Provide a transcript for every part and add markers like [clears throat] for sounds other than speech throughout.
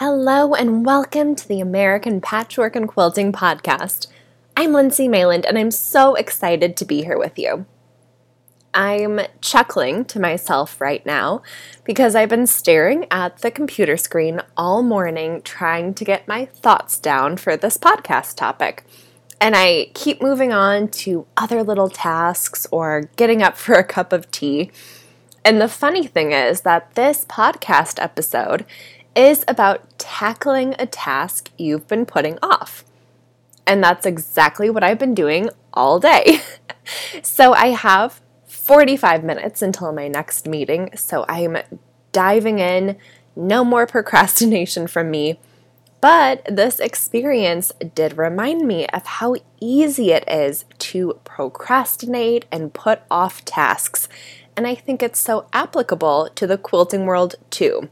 Hello, and welcome to the American Patchwork and Quilting Podcast. I'm Lindsay Mayland, and I'm so excited to be here with you. I'm chuckling to myself right now because I've been staring at the computer screen all morning trying to get my thoughts down for this podcast topic. And I keep moving on to other little tasks or getting up for a cup of tea. And the funny thing is that this podcast episode is about tackling a task you've been putting off. And that's exactly what I've been doing all day. [laughs] so I have 45 minutes until my next meeting. So I'm diving in. No more procrastination from me. But this experience did remind me of how easy it is to procrastinate and put off tasks. And I think it's so applicable to the quilting world too.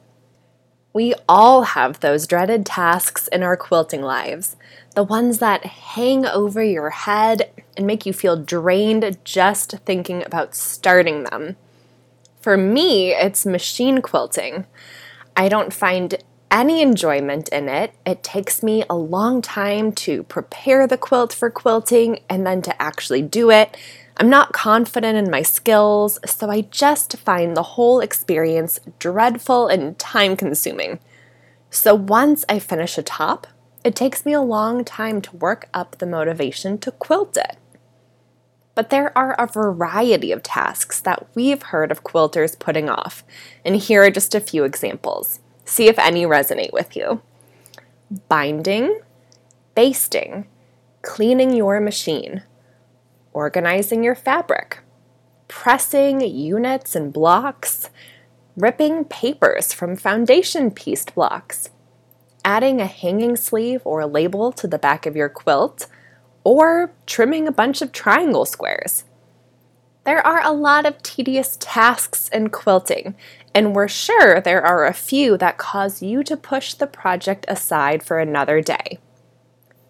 We all have those dreaded tasks in our quilting lives, the ones that hang over your head and make you feel drained just thinking about starting them. For me, it's machine quilting. I don't find any enjoyment in it. It takes me a long time to prepare the quilt for quilting and then to actually do it. I'm not confident in my skills, so I just find the whole experience dreadful and time consuming. So once I finish a top, it takes me a long time to work up the motivation to quilt it. But there are a variety of tasks that we've heard of quilters putting off, and here are just a few examples. See if any resonate with you. Binding, basting, cleaning your machine, organizing your fabric, pressing units and blocks, ripping papers from foundation pieced blocks, adding a hanging sleeve or a label to the back of your quilt, or trimming a bunch of triangle squares. There are a lot of tedious tasks in quilting, and we're sure there are a few that cause you to push the project aside for another day.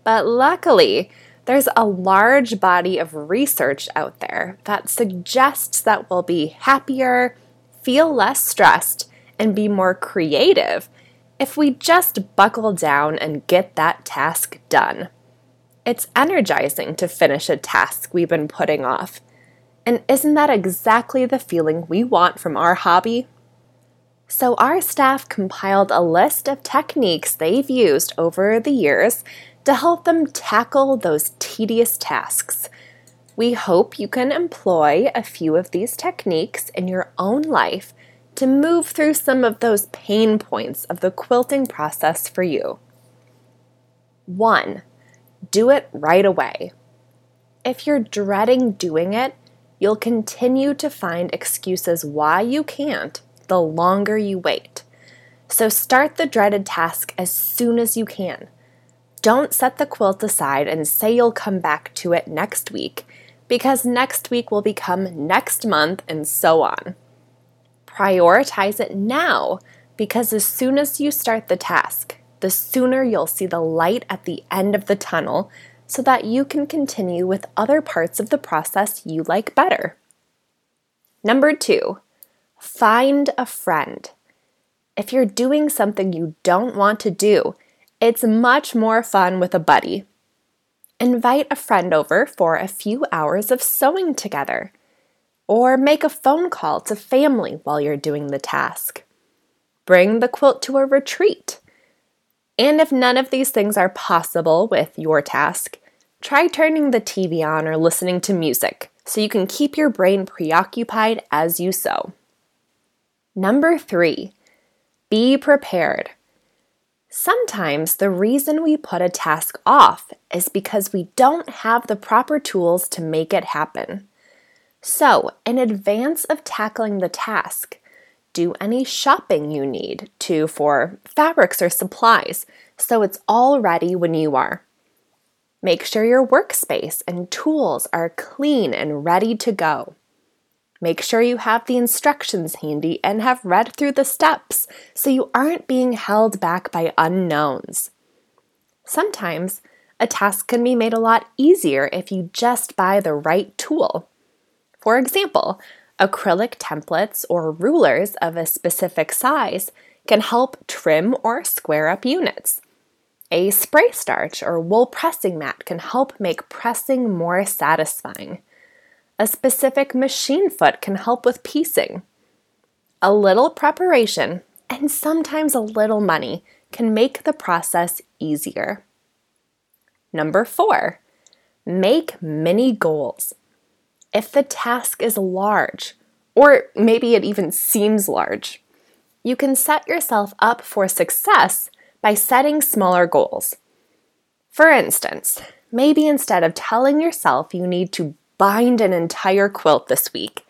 But luckily, there's a large body of research out there that suggests that we'll be happier, feel less stressed, and be more creative if we just buckle down and get that task done. It's energizing to finish a task we've been putting off. And isn't that exactly the feeling we want from our hobby? So, our staff compiled a list of techniques they've used over the years to help them tackle those tedious tasks. We hope you can employ a few of these techniques in your own life to move through some of those pain points of the quilting process for you. 1. Do it right away. If you're dreading doing it, you'll continue to find excuses why you can't the longer you wait. So start the dreaded task as soon as you can. Don't set the quilt aside and say you'll come back to it next week, because next week will become next month and so on. Prioritize it now, because as soon as you start the task, the sooner you'll see the light at the end of the tunnel so that you can continue with other parts of the process you like better. Number two, find a friend. If you're doing something you don't want to do, it's much more fun with a buddy. Invite a friend over for a few hours of sewing together. Or make a phone call to family while you're doing the task. Bring the quilt to a retreat. And if none of these things are possible with your task, try turning the TV on or listening to music so you can keep your brain preoccupied as you sew. Number three, be prepared. Sometimes the reason we put a task off is because we don't have the proper tools to make it happen. So, in advance of tackling the task, do any shopping you need to for fabrics or supplies so it's all ready when you are. Make sure your workspace and tools are clean and ready to go. Make sure you have the instructions handy and have read through the steps so you aren't being held back by unknowns. Sometimes a task can be made a lot easier if you just buy the right tool. For example, acrylic templates or rulers of a specific size can help trim or square up units. A spray starch or wool pressing mat can help make pressing more satisfying. A specific machine foot can help with piecing. A little preparation and sometimes a little money can make the process easier. Number four, make mini goals. If the task is large, or maybe it even seems large, you can set yourself up for success by setting smaller goals. For instance, maybe instead of telling yourself you need to bind an entire quilt this week.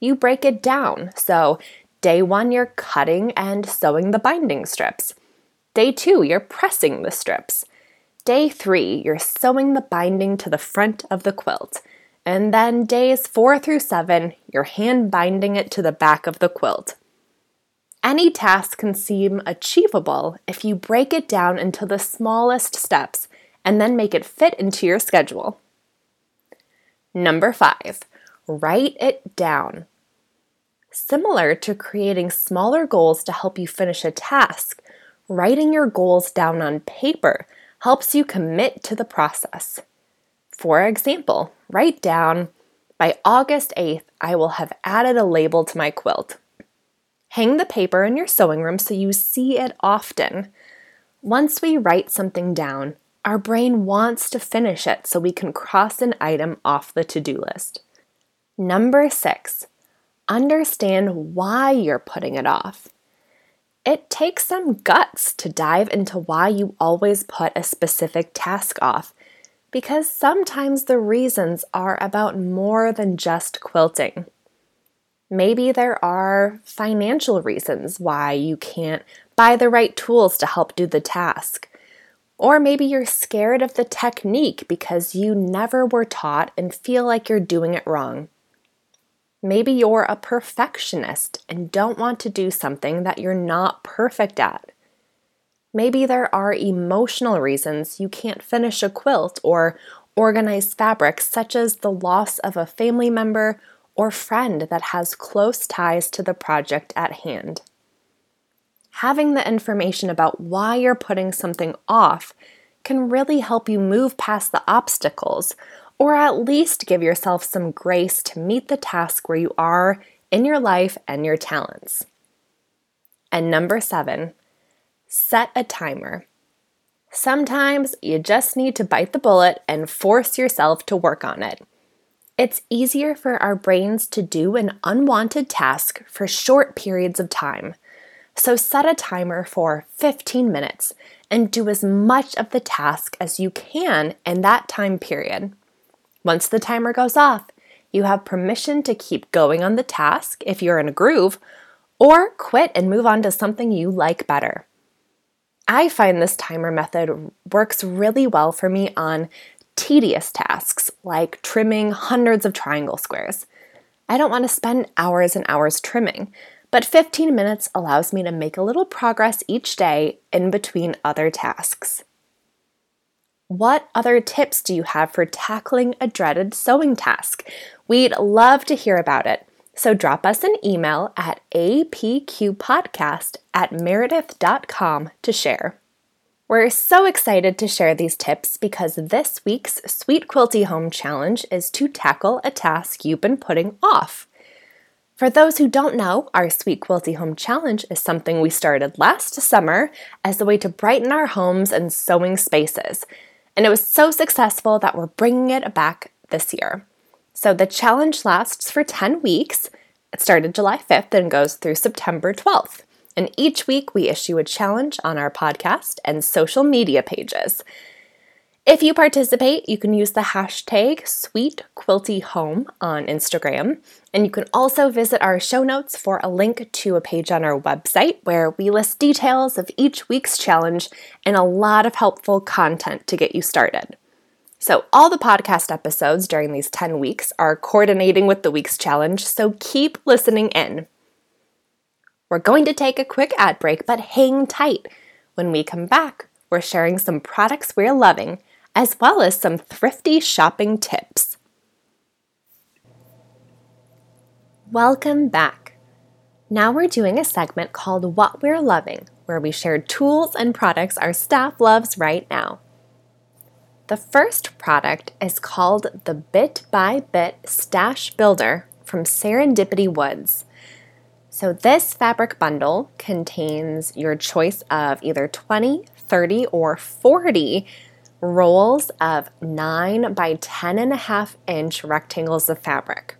You break it down. So, day one, you're cutting and sewing the binding strips. Day two, you're pressing the strips. Day three, you're sewing the binding to the front of the quilt. And then days four through seven, you're hand binding it to the back of the quilt. Any task can seem achievable if you break it down into the smallest steps and then make it fit into your schedule. Number five, write it down. Similar to creating smaller goals to help you finish a task, writing your goals down on paper helps you commit to the process. For example, write down, by August 8th, I will have added a label to my quilt. Hang the paper in your sewing room so you see it often. Once we write something down, our brain wants to finish it so we can cross an item off the to do list. Number six, understand why you're putting it off. It takes some guts to dive into why you always put a specific task off, because sometimes the reasons are about more than just quilting. Maybe there are financial reasons why you can't buy the right tools to help do the task. Or maybe you're scared of the technique because you never were taught and feel like you're doing it wrong. Maybe you're a perfectionist and don't want to do something that you're not perfect at. Maybe there are emotional reasons you can't finish a quilt or organize fabrics, such as the loss of a family member or friend that has close ties to the project at hand having the information about why you're putting something off can really help you move past the obstacles, or at least give yourself some grace to meet the task where you are in your life and your talents. And number seven, set a timer. Sometimes you just need to bite the bullet and force yourself to work on it. It's easier for our brains to do an unwanted task for short periods of time. So set a timer for 15 minutes and do as much of the task as you can in that time period. Once the timer goes off, you have permission to keep going on the task if you're in a groove, or quit and move on to something you like better. I find this timer method works really well for me on tedious tasks like trimming hundreds of triangle squares. I don't want to spend hours and hours trimming, but 15 minutes allows me to make a little progress each day in between other tasks. What other tips do you have for tackling a dreaded sewing task? We'd love to hear about it. So drop us an email at apqpodcast at meredith.com to share. We're so excited to share these tips because this week's Sweet Quilty Home Challenge is to tackle a task you've been putting off. For those who don't know, our Sweet Quilty Home Challenge is something we started last summer as a way to brighten our homes and sewing spaces. And it was so successful that we're bringing it back this year. So the challenge lasts for 10 weeks. It started July 5th and goes through September 12th. And each week we issue a challenge on our podcast and social media pages. If you participate, you can use the hashtag SweetQuiltyHome on Instagram. And you can also visit our show notes for a link to a page on our website where we list details of each week's challenge and a lot of helpful content to get you started. So, all the podcast episodes during these 10 weeks are coordinating with the week's challenge, so keep listening in. We're going to take a quick ad break, but hang tight. When we come back, we're sharing some products we're loving as well as some thrifty shopping tips. Welcome back. Now we're doing a segment called What We're Loving, where we share tools and products our staff loves right now. The first product is called the Bit by Bit Stash Builder from Serendipity Woods. So, this fabric bundle contains your choice of either 20, 30, or 40 rolls of 9 by 10 and a half inch rectangles of fabric.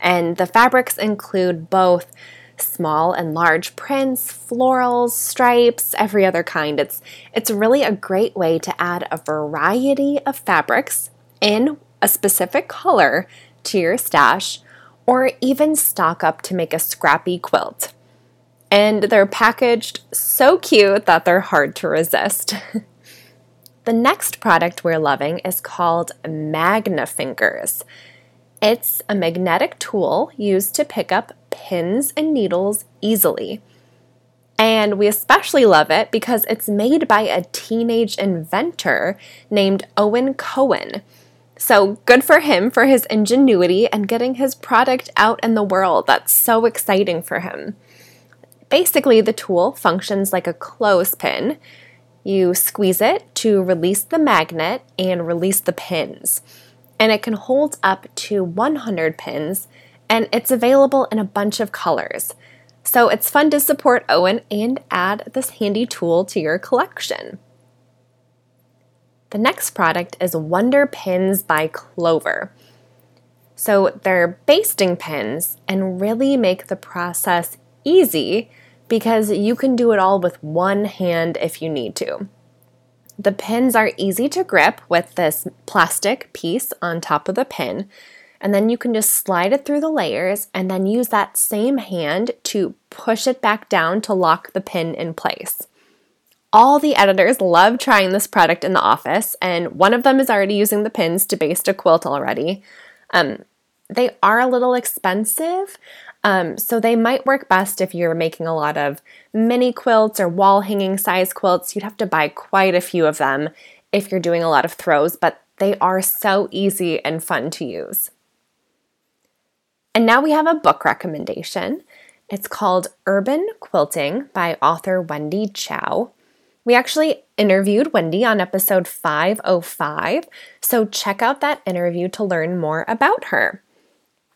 And the fabrics include both small and large prints, florals, stripes, every other kind. It's it's really a great way to add a variety of fabrics in a specific color to your stash or even stock up to make a scrappy quilt. And they're packaged so cute that they're hard to resist. [laughs] The next product we're loving is called MagnaFingers. It's a magnetic tool used to pick up pins and needles easily. And we especially love it because it's made by a teenage inventor named Owen Cohen. So good for him for his ingenuity and getting his product out in the world. That's so exciting for him. Basically, the tool functions like a clothespin you squeeze it to release the magnet and release the pins. And it can hold up to 100 pins, and it's available in a bunch of colors. So it's fun to support Owen and add this handy tool to your collection. The next product is Wonder Pins by Clover. So they're basting pins and really make the process easy because you can do it all with one hand if you need to. The pins are easy to grip with this plastic piece on top of the pin, and then you can just slide it through the layers and then use that same hand to push it back down to lock the pin in place. All the editors love trying this product in the office, and one of them is already using the pins to baste a quilt already. Um, they are a little expensive, um, so they might work best if you're making a lot of mini quilts or wall hanging size quilts. You'd have to buy quite a few of them if you're doing a lot of throws, but they are so easy and fun to use. And now we have a book recommendation. It's called Urban Quilting by author Wendy Chow. We actually interviewed Wendy on episode 505, so check out that interview to learn more about her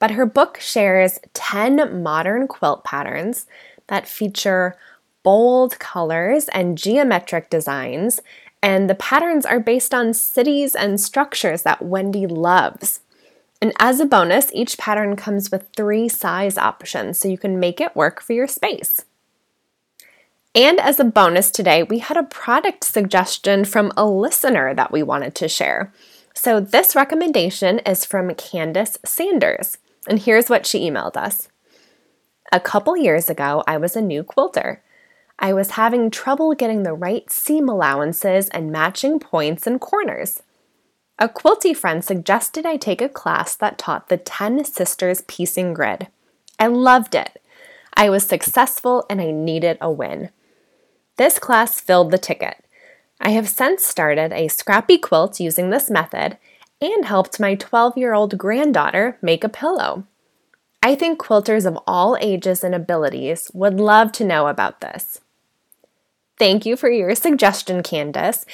but her book shares 10 modern quilt patterns that feature bold colors and geometric designs, and the patterns are based on cities and structures that Wendy loves. And as a bonus, each pattern comes with three size options so you can make it work for your space. And as a bonus today, we had a product suggestion from a listener that we wanted to share. So this recommendation is from Candace Sanders. And here's what she emailed us A couple years ago, I was a new quilter. I was having trouble getting the right seam allowances and matching points and corners. A quilty friend suggested I take a class that taught the 10 Sisters piecing grid. I loved it. I was successful and I needed a win. This class filled the ticket. I have since started a scrappy quilt using this method and helped my 12 year old granddaughter make a pillow. I think quilters of all ages and abilities would love to know about this. Thank you for your suggestion, Candace.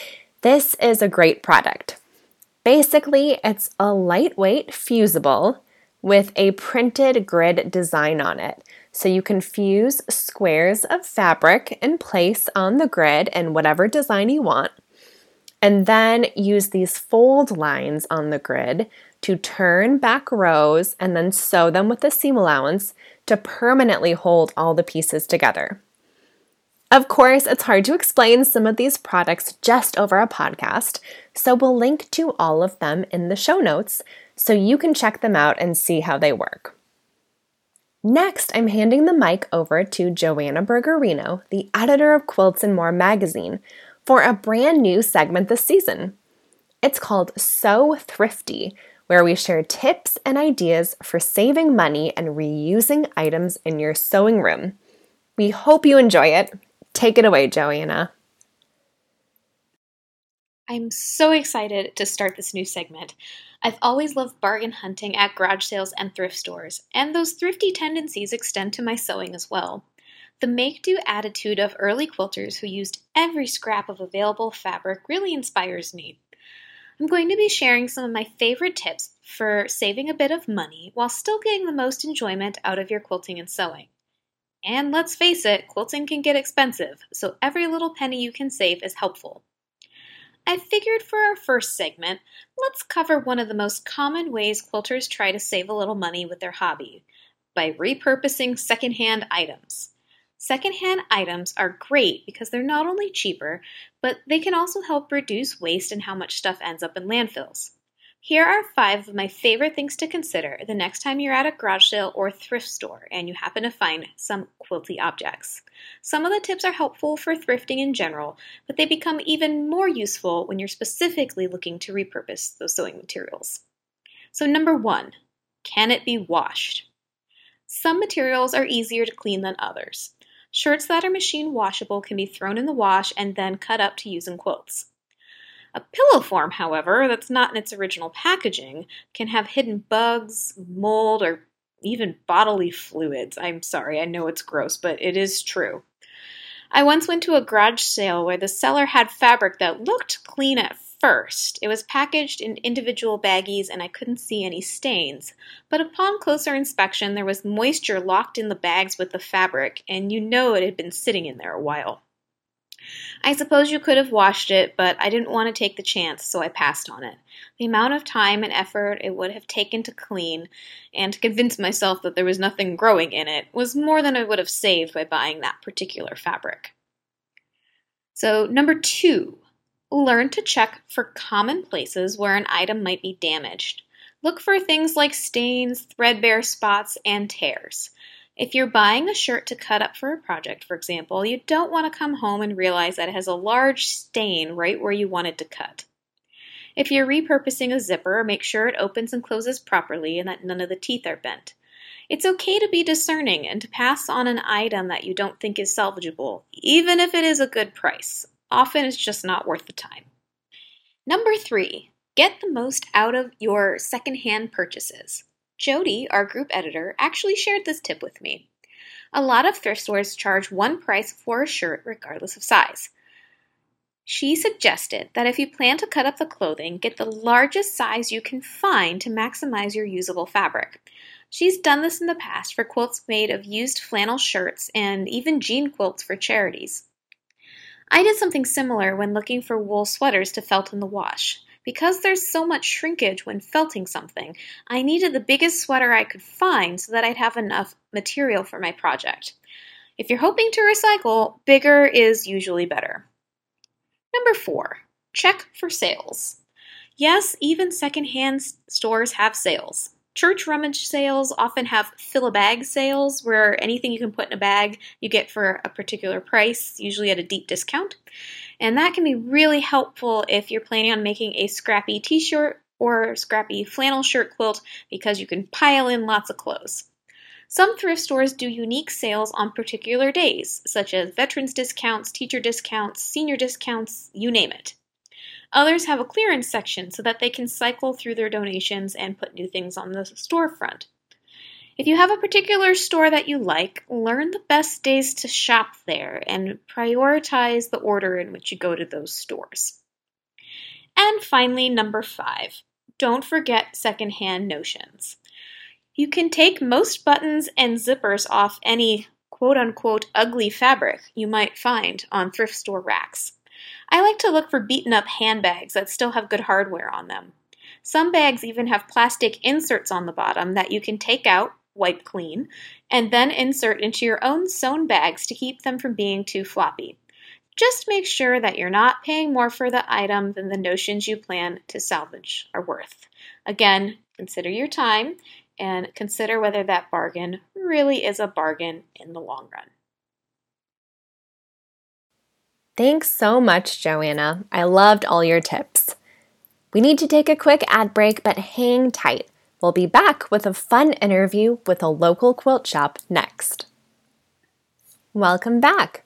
This is a great product. Basically, it's a lightweight fusible with a printed grid design on it. So you can fuse squares of fabric in place on the grid in whatever design you want and then use these fold lines on the grid to turn back rows and then sew them with the seam allowance to permanently hold all the pieces together. Of course, it's hard to explain some of these products just over a podcast, so we'll link to all of them in the show notes so you can check them out and see how they work. Next, I'm handing the mic over to Joanna Burgarino, the editor of Quilts and More magazine, for a brand new segment this season. It's called So Thrifty, where we share tips and ideas for saving money and reusing items in your sewing room. We hope you enjoy it. Take it away, Joanna. I'm so excited to start this new segment. I've always loved bargain hunting at garage sales and thrift stores, and those thrifty tendencies extend to my sewing as well. The make do attitude of early quilters who used every scrap of available fabric really inspires me. I'm going to be sharing some of my favorite tips for saving a bit of money while still getting the most enjoyment out of your quilting and sewing. And let's face it, quilting can get expensive, so every little penny you can save is helpful. I figured for our first segment, let's cover one of the most common ways quilters try to save a little money with their hobby by repurposing secondhand items. Secondhand items are great because they're not only cheaper, but they can also help reduce waste and how much stuff ends up in landfills. Here are five of my favorite things to consider the next time you're at a garage sale or thrift store and you happen to find some quilty objects. Some of the tips are helpful for thrifting in general, but they become even more useful when you're specifically looking to repurpose those sewing materials. So, number one, can it be washed? Some materials are easier to clean than others. Shirts that are machine washable can be thrown in the wash and then cut up to use in quilts. A pillow form, however, that's not in its original packaging, can have hidden bugs, mold, or even bodily fluids. I'm sorry, I know it's gross, but it is true. I once went to a garage sale where the seller had fabric that looked clean at first. It was packaged in individual baggies and I couldn't see any stains. But upon closer inspection, there was moisture locked in the bags with the fabric, and you know it had been sitting in there a while. I suppose you could have washed it, but I didn't want to take the chance, so I passed on it. The amount of time and effort it would have taken to clean and to convince myself that there was nothing growing in it was more than I would have saved by buying that particular fabric. So, number two, learn to check for common places where an item might be damaged. Look for things like stains, threadbare spots, and tears. If you're buying a shirt to cut up for a project, for example, you don't want to come home and realize that it has a large stain right where you wanted to cut. If you're repurposing a zipper, make sure it opens and closes properly and that none of the teeth are bent. It's okay to be discerning and to pass on an item that you don't think is salvageable, even if it is a good price. Often it's just not worth the time. Number three, get the most out of your secondhand purchases. Jody, our group editor, actually shared this tip with me. A lot of thrift stores charge one price for a shirt regardless of size. She suggested that if you plan to cut up the clothing, get the largest size you can find to maximize your usable fabric. She's done this in the past for quilts made of used flannel shirts and even jean quilts for charities. I did something similar when looking for wool sweaters to felt in the wash. Because there's so much shrinkage when felting something, I needed the biggest sweater I could find so that I'd have enough material for my project. If you're hoping to recycle, bigger is usually better. Number four, check for sales. Yes, even secondhand stores have sales. Church rummage sales often have fill a bag sales, where anything you can put in a bag you get for a particular price, usually at a deep discount. And that can be really helpful if you're planning on making a scrappy t shirt or scrappy flannel shirt quilt because you can pile in lots of clothes. Some thrift stores do unique sales on particular days, such as veterans discounts, teacher discounts, senior discounts, you name it. Others have a clearance section so that they can cycle through their donations and put new things on the storefront. If you have a particular store that you like, learn the best days to shop there and prioritize the order in which you go to those stores. And finally, number five, don't forget secondhand notions. You can take most buttons and zippers off any quote unquote ugly fabric you might find on thrift store racks. I like to look for beaten up handbags that still have good hardware on them. Some bags even have plastic inserts on the bottom that you can take out wipe clean, and then insert into your own sewn bags to keep them from being too floppy. Just make sure that you're not paying more for the item than the notions you plan to salvage are worth. Again, consider your time and consider whether that bargain really is a bargain in the long run. Thanks so much, Joanna. I loved all your tips. We need to take a quick ad break, but hang tight. We'll be back with a fun interview with a local quilt shop next. Welcome back.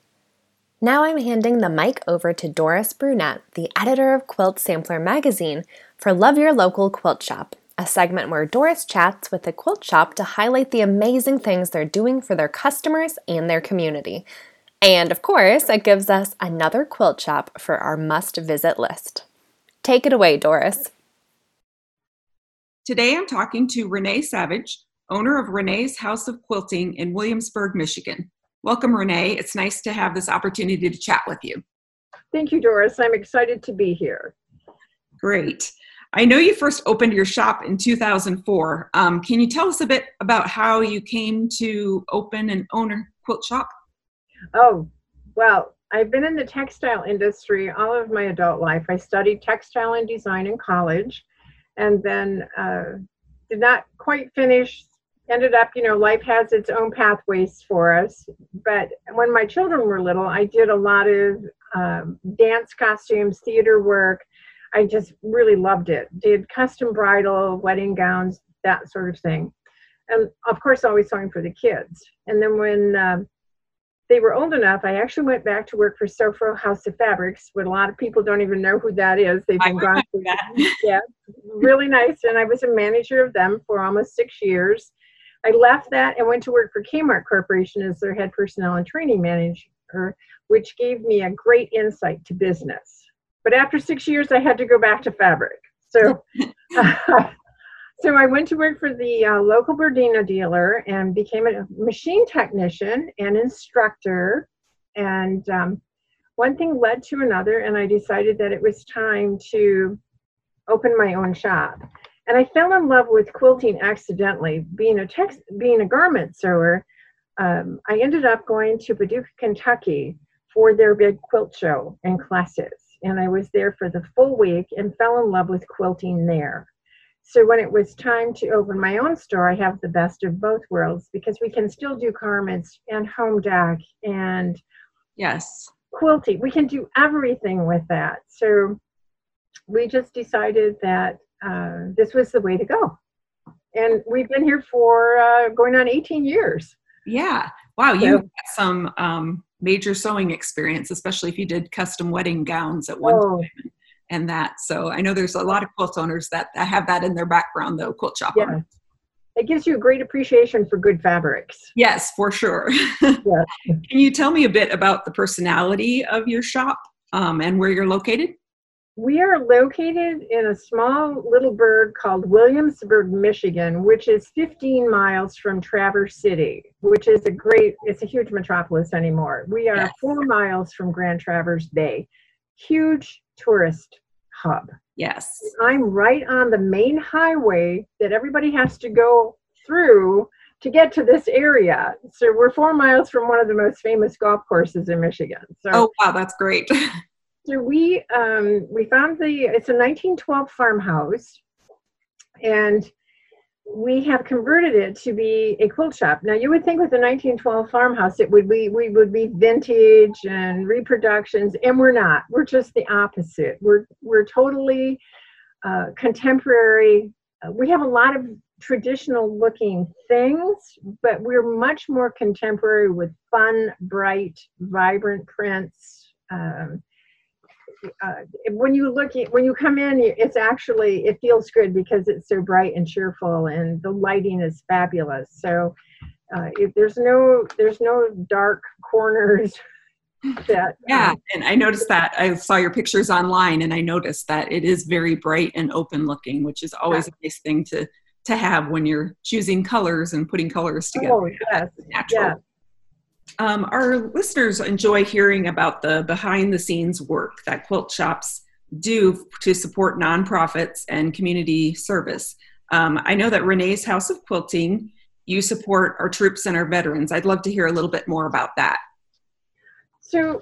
Now I'm handing the mic over to Doris Brunette, the editor of Quilt Sampler magazine, for Love Your Local Quilt Shop, a segment where Doris chats with the quilt shop to highlight the amazing things they're doing for their customers and their community. And of course, it gives us another quilt shop for our must visit list. Take it away, Doris. Today I'm talking to Renee Savage, owner of Renee's House of Quilting in Williamsburg, Michigan. Welcome, Renee. It's nice to have this opportunity to chat with you. Thank you, Doris. I'm excited to be here. Great. I know you first opened your shop in 2004. Um, can you tell us a bit about how you came to open and own a quilt shop? Oh, well, I've been in the textile industry all of my adult life. I studied textile and design in college and then uh, did not quite finish ended up you know life has its own pathways for us. But when my children were little i did a lot of um, dance costumes theater work. I just really loved it. Did custom bridal wedding gowns that sort of thing. And of course always sewing for the kids. And then when uh, they were old enough, I actually went back to work for Sofro House of Fabrics, but a lot of people don't even know who that is. They've been gone through that. [laughs] yeah, really nice. And I was a manager of them for almost six years. I left that and went to work for Kmart Corporation as their head personnel and training manager, which gave me a great insight to business. But after six years, I had to go back to fabric. So [laughs] [laughs] uh, so I went to work for the uh, local Bernina dealer and became a machine technician and instructor. And um, one thing led to another, and I decided that it was time to open my own shop. And I fell in love with quilting accidentally. Being a text, being a garment sewer, um, I ended up going to Paducah, Kentucky for their big quilt show and classes. And I was there for the full week and fell in love with quilting there. So when it was time to open my own store, I have the best of both worlds because we can still do garments and home dec and yes, quilting. We can do everything with that. So we just decided that uh, this was the way to go. And we've been here for uh, going on 18 years. Yeah. Wow. So, you got some um, major sewing experience, especially if you did custom wedding gowns at one oh, time and that. So I know there's a lot of quilt owners that, have that in their background, though, quilt shop yeah. owners. It gives you a great appreciation for good fabrics. Yes, for sure. [laughs] yes. Can you tell me a bit about the personality of your shop um, and where you're located? We are located in a small little burg called Williamsburg, Michigan, which is 15 miles from Traverse City, which is a great, it's a huge metropolis anymore. We are yes. four miles from Grand Traverse Bay. Huge tourist hub. Yes. I'm right on the main highway that everybody has to go through to get to this area. So we're four miles from one of the most famous golf courses in Michigan. So Oh wow, that's great. [laughs] so we um we found the it's a 1912 farmhouse and we have converted it to be a quilt shop. Now you would think with the 1912 farmhouse it would be we would be vintage and reproductions, and we're not. We're just the opposite. We're we're totally uh, contemporary. Uh, we have a lot of traditional looking things, but we're much more contemporary with fun, bright, vibrant prints. Um, uh, when you look at when you come in it's actually it feels good because it's so bright and cheerful and the lighting is fabulous so uh, if there's no there's no dark corners [laughs] that yeah um, and i noticed that i saw your pictures online and i noticed that it is very bright and open looking which is always yeah. a nice thing to to have when you're choosing colors and putting colors together oh, yes. natural yeah. Um, our listeners enjoy hearing about the behind the scenes work that quilt shops do to support nonprofits and community service. Um, I know that Renee's House of Quilting you support our troops and our veterans. I'd love to hear a little bit more about that. So,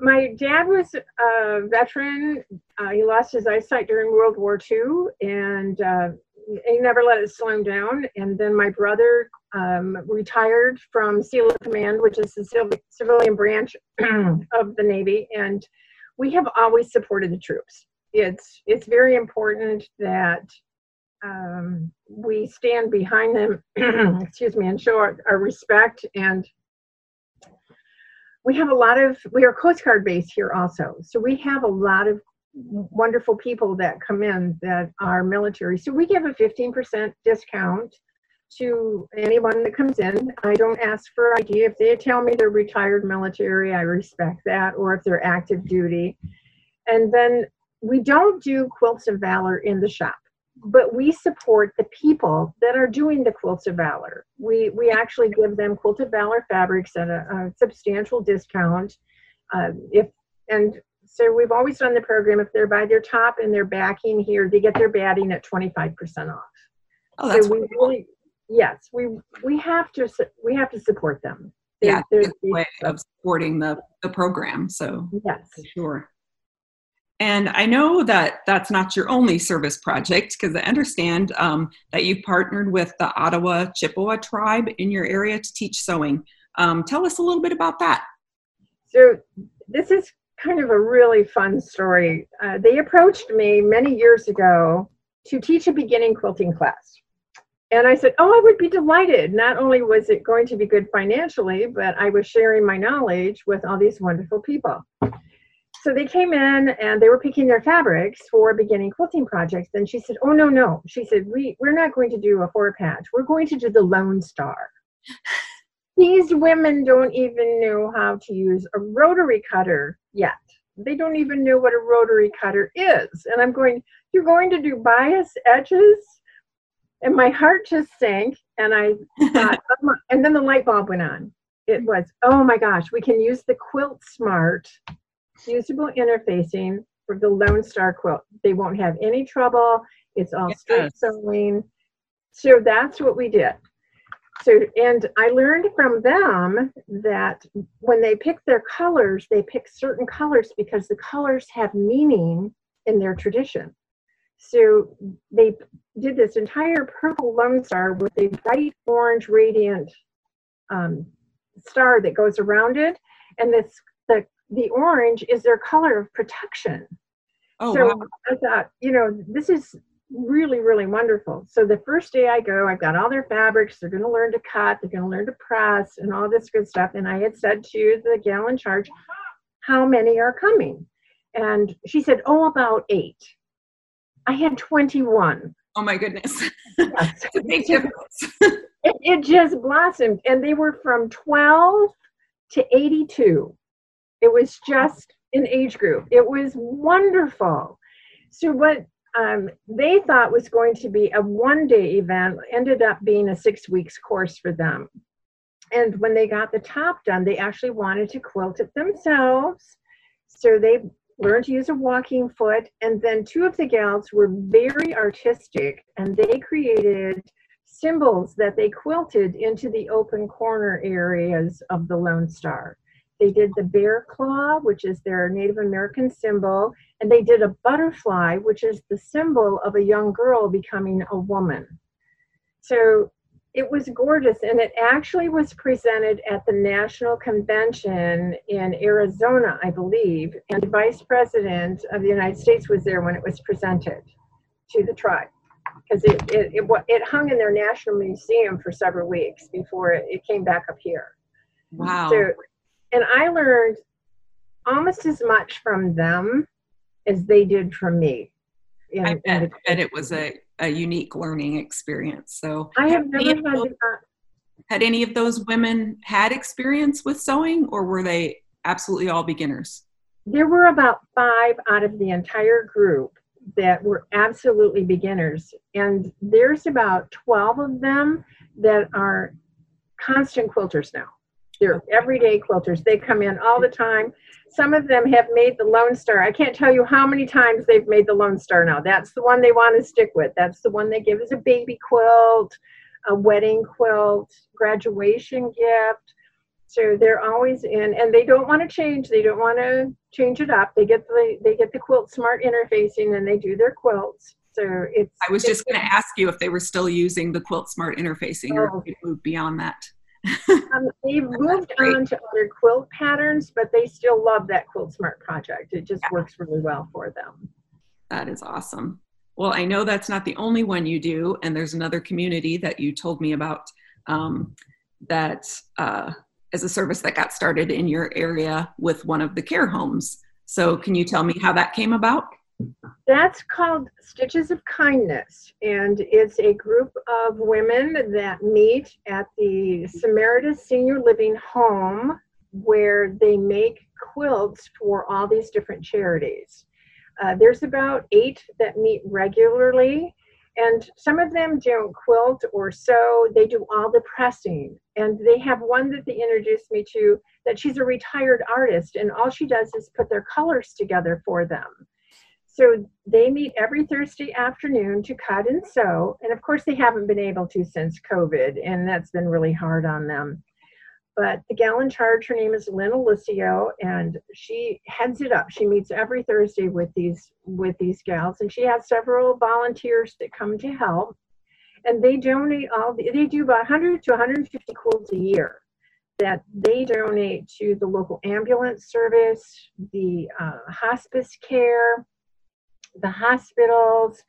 my dad was a veteran. Uh, he lost his eyesight during World War II, and uh, he never let it slow him down. And then my brother um, retired from Sealift Command, which is the civilian branch [clears throat] of the Navy, and we have always supported the troops. It's it's very important that um, we stand behind them, [clears throat] excuse me, and show our, our, respect. And we have a lot of, we are Coast Guard base here also. So we have a lot of wonderful people that come in that are military. So we give a 15% discount to anyone that comes in. I don't ask for ID. If they tell me they're retired military, I respect that, or if they're active duty. And then we don't do quilts of valor in the shop but we support the people that are doing the quilts of valor. We we actually give them quilt of valor fabrics at a, a substantial discount. Uh, if and so we've always done the program. If they're by their top and they're backing here, they get their batting at twenty five percent off. Oh, that's so we really yes we we have to we have to support them. They're, yeah, they're, way of supporting the the program. So yes, sure. And I know that that's not your only service project because I understand um, that you've partnered with the Ottawa Chippewa tribe in your area to teach sewing. Um, tell us a little bit about that. So, this is kind of a really fun story. Uh, they approached me many years ago to teach a beginning quilting class. And I said, Oh, I would be delighted. Not only was it going to be good financially, but I was sharing my knowledge with all these wonderful people so they came in and they were picking their fabrics for beginning quilting projects. And she said, Oh, no, no. She said, we, We're not going to do a four patch. We're going to do the Lone Star. These women don't even know how to use a rotary cutter yet. They don't even know what a rotary cutter is. And I'm going, You're going to do bias edges? And my heart just sank. And I thought, [laughs] oh and then the light bulb went on. It was, Oh my gosh, we can use the Quilt Smart fusible interfacing for the Lone Star quilt. They won't have any trouble. It's all yes. straight sewing. So that's what we did. So, and I learned from them that when they pick their colors, they pick certain colors because the colors have meaning in their tradition. So they did this entire purple Lone Star with a bright orange radiant um, star that goes around it. And this the the orange is their color of protection. Oh, so wow. I thought, you know, this is really, really wonderful. So the first day I go, I've got all their fabrics. They're going to learn to cut. They're going to learn to press and all this good stuff. And I had said to the gal in charge, how many are coming? And she said, oh, about eight. I had 21. Oh my goodness. Yes. [laughs] big difference. it, it just blossomed. And they were from 12 to 82. It was just an age group. It was wonderful. So what um, they thought was going to be a one day event ended up being a six weeks course for them. And when they got the top done, they actually wanted to quilt it themselves. So they learned to use a walking foot. And then two of the gals were very artistic and they created symbols that they quilted into the open corner areas of the Lone Star. They did the bear claw, which is their Native American symbol, and they did a butterfly, which is the symbol of a young girl becoming a woman. So it was gorgeous, and it actually was presented at the National Convention in Arizona, I believe, and the Vice President of the United States was there when it was presented to the tribe because it, it, it, it, hung in their national museum for several weeks before it, it came back up here. Wow. So and I learned almost as much from them as they did from me. In, I, bet, bet it was a, a unique learning experience. So I have never had, those, had any of those women had experience with sewing or were they absolutely all beginners? There were about five out of the entire group that were absolutely beginners. And there's about 12 of them that are constant quilters now. They're everyday quilters. They come in all the time. Some of them have made the Lone Star. I can't tell you how many times they've made the Lone Star now. That's the one they want to stick with. That's the one they give as a baby quilt. a wedding quilt, graduation gift. So they're always in, and they don't want to change. They don't want to change it up. They get the they get the quilt smart interfacing, and they do their quilts. So it's. I was just going to ask you if they were still using the quilt smart interfacing, oh. or if they moved beyond that. Um, they've [laughs] moved on to other quilt patterns, but they still love that quilt smart project. It just yeah. works really well for them. That is awesome. Well, I know that's not the only one you do, and there's another community that you told me about um, that uh, is a service that got started in your area with one of the care homes. So, can you tell me how that came about? That's called Stitches of Kindness, and it's a group of women that meet at the Samaritas Senior Living Home where they make quilts for all these different charities. Uh, there's about eight that meet regularly, and some of them don't quilt or sew, they do all the pressing. And they have one that they introduced me to that she's a retired artist, and all she does is put their colors together for them. So they meet every Thursday afternoon to cut and sew. And of course, they haven't been able to since COVID, and that's been really hard on them. But the gal in charge, her name is Lynn Alicio, and she heads it up. She meets every Thursday with these with these gals, and she has several volunteers that come to help. And they donate all. The, they do about 100 to 150 quilts a year that they donate to the local ambulance service, the uh, hospice care, the hospitals.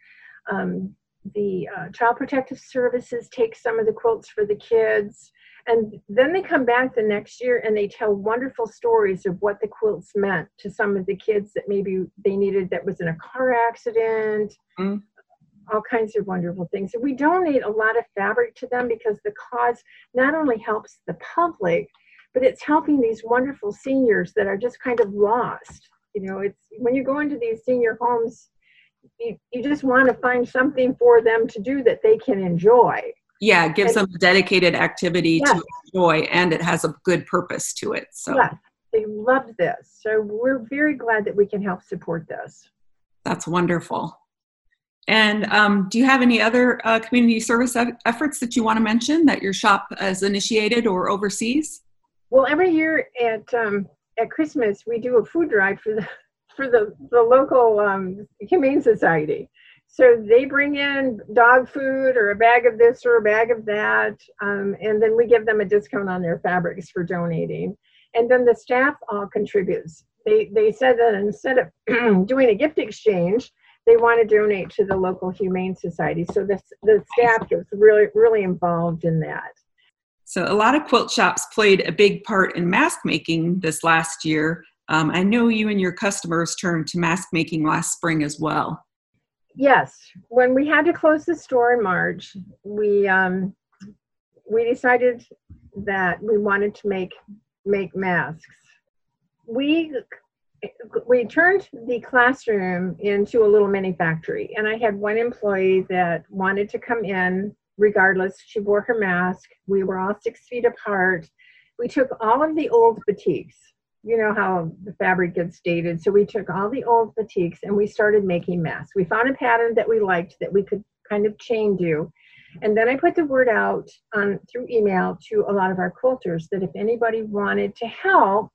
Um, the uh, Child Protective Services take some of the quilts for the kids. And then they come back the next year and they tell wonderful stories of what the quilts meant to some of the kids that maybe they needed that was in a car accident, mm. all kinds of wonderful things. And we donate a lot of fabric to them because the cause not only helps the public, but it's helping these wonderful seniors that are just kind of lost. You know, it's when you go into these senior homes, you, you just want to find something for them to do that they can enjoy. Yeah it gives and, them a dedicated activity yes. to enjoy and it has a good purpose to it so. Yes, they love this so we're very glad that we can help support this. That's wonderful. And um, do you have any other uh, community service efforts that you want to mention that your shop has initiated or oversees? Well every year at um, at christmas we do a food drive for the for the, the local um, humane society so they bring in dog food or a bag of this or a bag of that, um, and then we give them a discount on their fabrics for donating. And then the staff all contributes. They, they said that instead of [clears throat] doing a gift exchange, they want to donate to the local humane society. So the, the staff gets really, really involved in that. So a lot of quilt shops played a big part in mask making this last year. Um, I know you and your customers turned to mask making last spring as well yes, when we had to close the store in March, we um, we decided that we wanted to make make masks. We we turned the classroom into a little mini factory, and I had one employee that wanted to come in regardless. She wore her mask. We were all six feet apart. We took all of the old batiks you know how the fabric gets dated. So we took all the old batiks and we started making masks. We found a pattern that we liked that we could kind of chain do. And then I put the word out on through email to a lot of our quilters that if anybody wanted to help,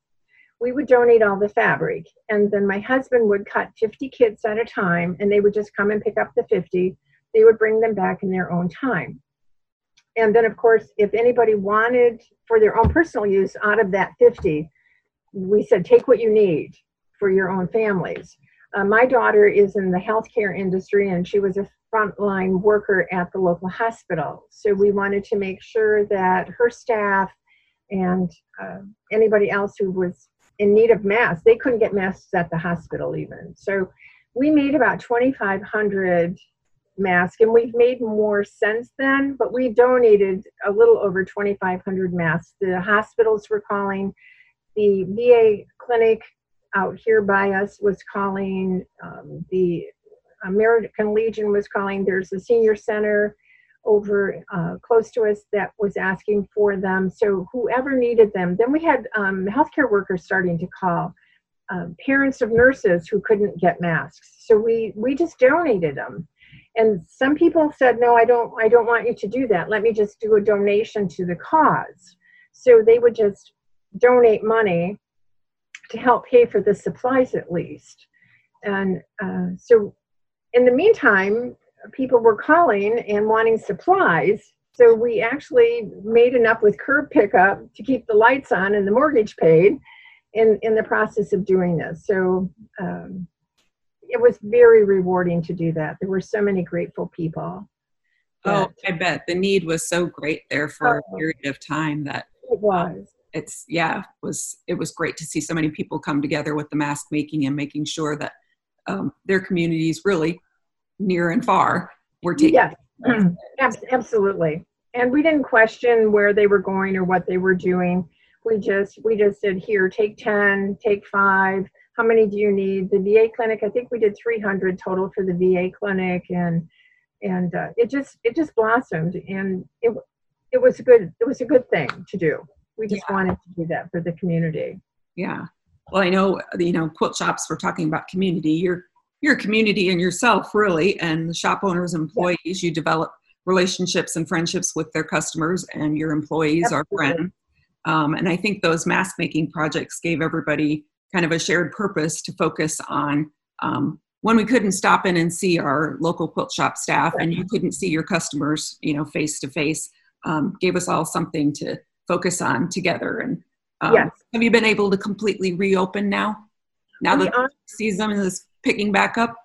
we would donate all the fabric. And then my husband would cut 50 kits at a time and they would just come and pick up the 50. They would bring them back in their own time. And then, of course, if anybody wanted for their own personal use out of that 50, we said take what you need for your own families. Uh, my daughter is in the healthcare industry and she was a frontline worker at the local hospital. So we wanted to make sure that her staff and uh, anybody else who was in need of masks, they couldn't get masks at the hospital even. So we made about 2,500 masks and we've made more since then, but we donated a little over 2,500 masks. The hospitals were calling the VA clinic out here by us was calling, um, the American Legion was calling, there's a senior center over uh, close to us that was asking for them. So whoever needed them, then we had um, healthcare workers starting to call. Um, parents of nurses who couldn't get masks. So we we just donated them, and some people said, no, I don't, I don't want you to do that. Let me just do a donation to the cause. So they would just donate money to help pay for the supplies at least. And uh, so in the meantime, people were calling and wanting supplies. So we actually made enough with curb pickup to keep the lights on and the mortgage paid in, in the process of doing this. So um, it was very rewarding to do that. There were so many grateful people. Oh, I bet the need was so great there for oh, a period of time that it was. It's yeah, it was it was great to see so many people come together with the mask making and making sure that um, their communities really near and far were taking. Yes, [clears throat] absolutely. And we didn't question where they were going or what they were doing. We just we just said here, take ten, take five how many do you need? The VA clinic, I think we did 300 total for the VA clinic, and and uh, it just it just blossomed, and it it was a good it was a good thing to do. We just yeah. wanted to do that for the community. Yeah. Well, I know you know quilt shops. We're talking about community. You're you're a community and yourself, really, and the shop owners, employees. Yeah. You develop relationships and friendships with their customers, and your employees Absolutely. are friends. Um, and I think those mask making projects gave everybody kind of a shared purpose to focus on um, when we couldn't stop in and see our local quilt shop staff and you couldn't see your customers you know face to face gave us all something to focus on together. And um, yes. have you been able to completely reopen now? Now we that are, season is picking back up?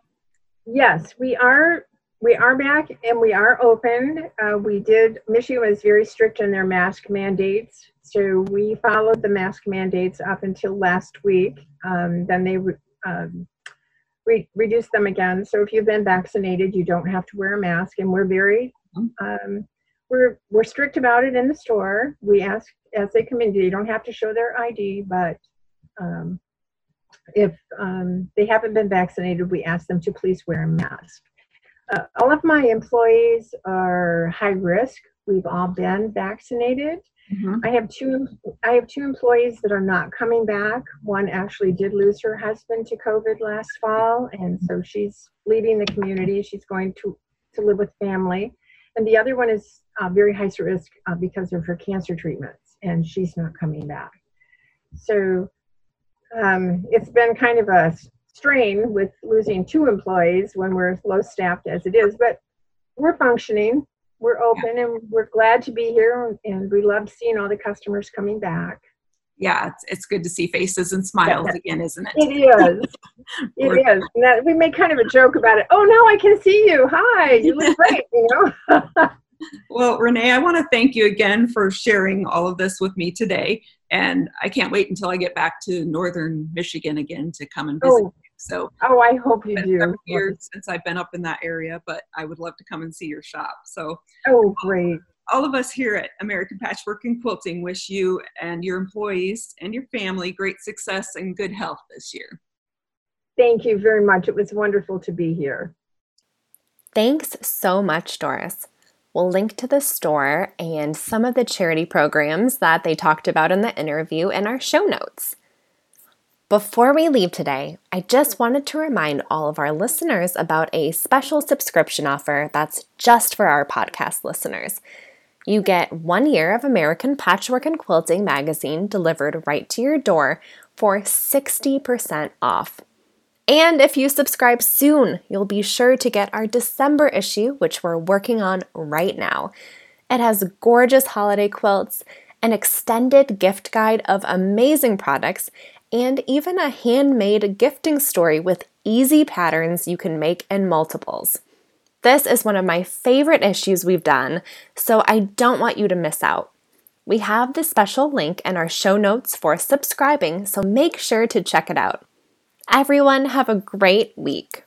Yes we are we are back and we are open. Uh, we did michigan was very strict in their mask mandates. So we followed the mask mandates up until last week. Um, then they re- um, re- reduced them again. So if you've been vaccinated, you don't have to wear a mask, and we're very um, we're we're strict about it in the store. We ask as they come in, they don't have to show their ID, but um, if um, they haven't been vaccinated, we ask them to please wear a mask. Uh, all of my employees are high risk. We've all been vaccinated. Mm-hmm. I have two. I have two employees that are not coming back. One actually did lose her husband to COVID last fall, and so she's leaving the community. She's going to to live with family, and the other one is uh, very high risk uh, because of her cancer treatments, and she's not coming back. So um, it's been kind of a strain with losing two employees when we're low staffed as it is, but we're functioning we're open and we're glad to be here and we love seeing all the customers coming back yeah it's, it's good to see faces and smiles yeah. again isn't it it is [laughs] it is that, we make kind of a joke about it oh no i can see you hi you look [laughs] great you know [laughs] well renee i want to thank you again for sharing all of this with me today and i can't wait until i get back to northern michigan again to come and visit oh. So, oh, I hope you do. Years since I've been up in that area, but I would love to come and see your shop. So, oh, great. All of us here at American Patchwork and Quilting wish you and your employees and your family great success and good health this year. Thank you very much. It was wonderful to be here. Thanks so much, Doris. We'll link to the store and some of the charity programs that they talked about in the interview in our show notes. Before we leave today, I just wanted to remind all of our listeners about a special subscription offer that's just for our podcast listeners. You get one year of American Patchwork and Quilting magazine delivered right to your door for 60% off. And if you subscribe soon, you'll be sure to get our December issue, which we're working on right now. It has gorgeous holiday quilts, an extended gift guide of amazing products, and even a handmade gifting story with easy patterns you can make in multiples. This is one of my favorite issues we've done, so I don't want you to miss out. We have the special link in our show notes for subscribing, so make sure to check it out. Everyone, have a great week.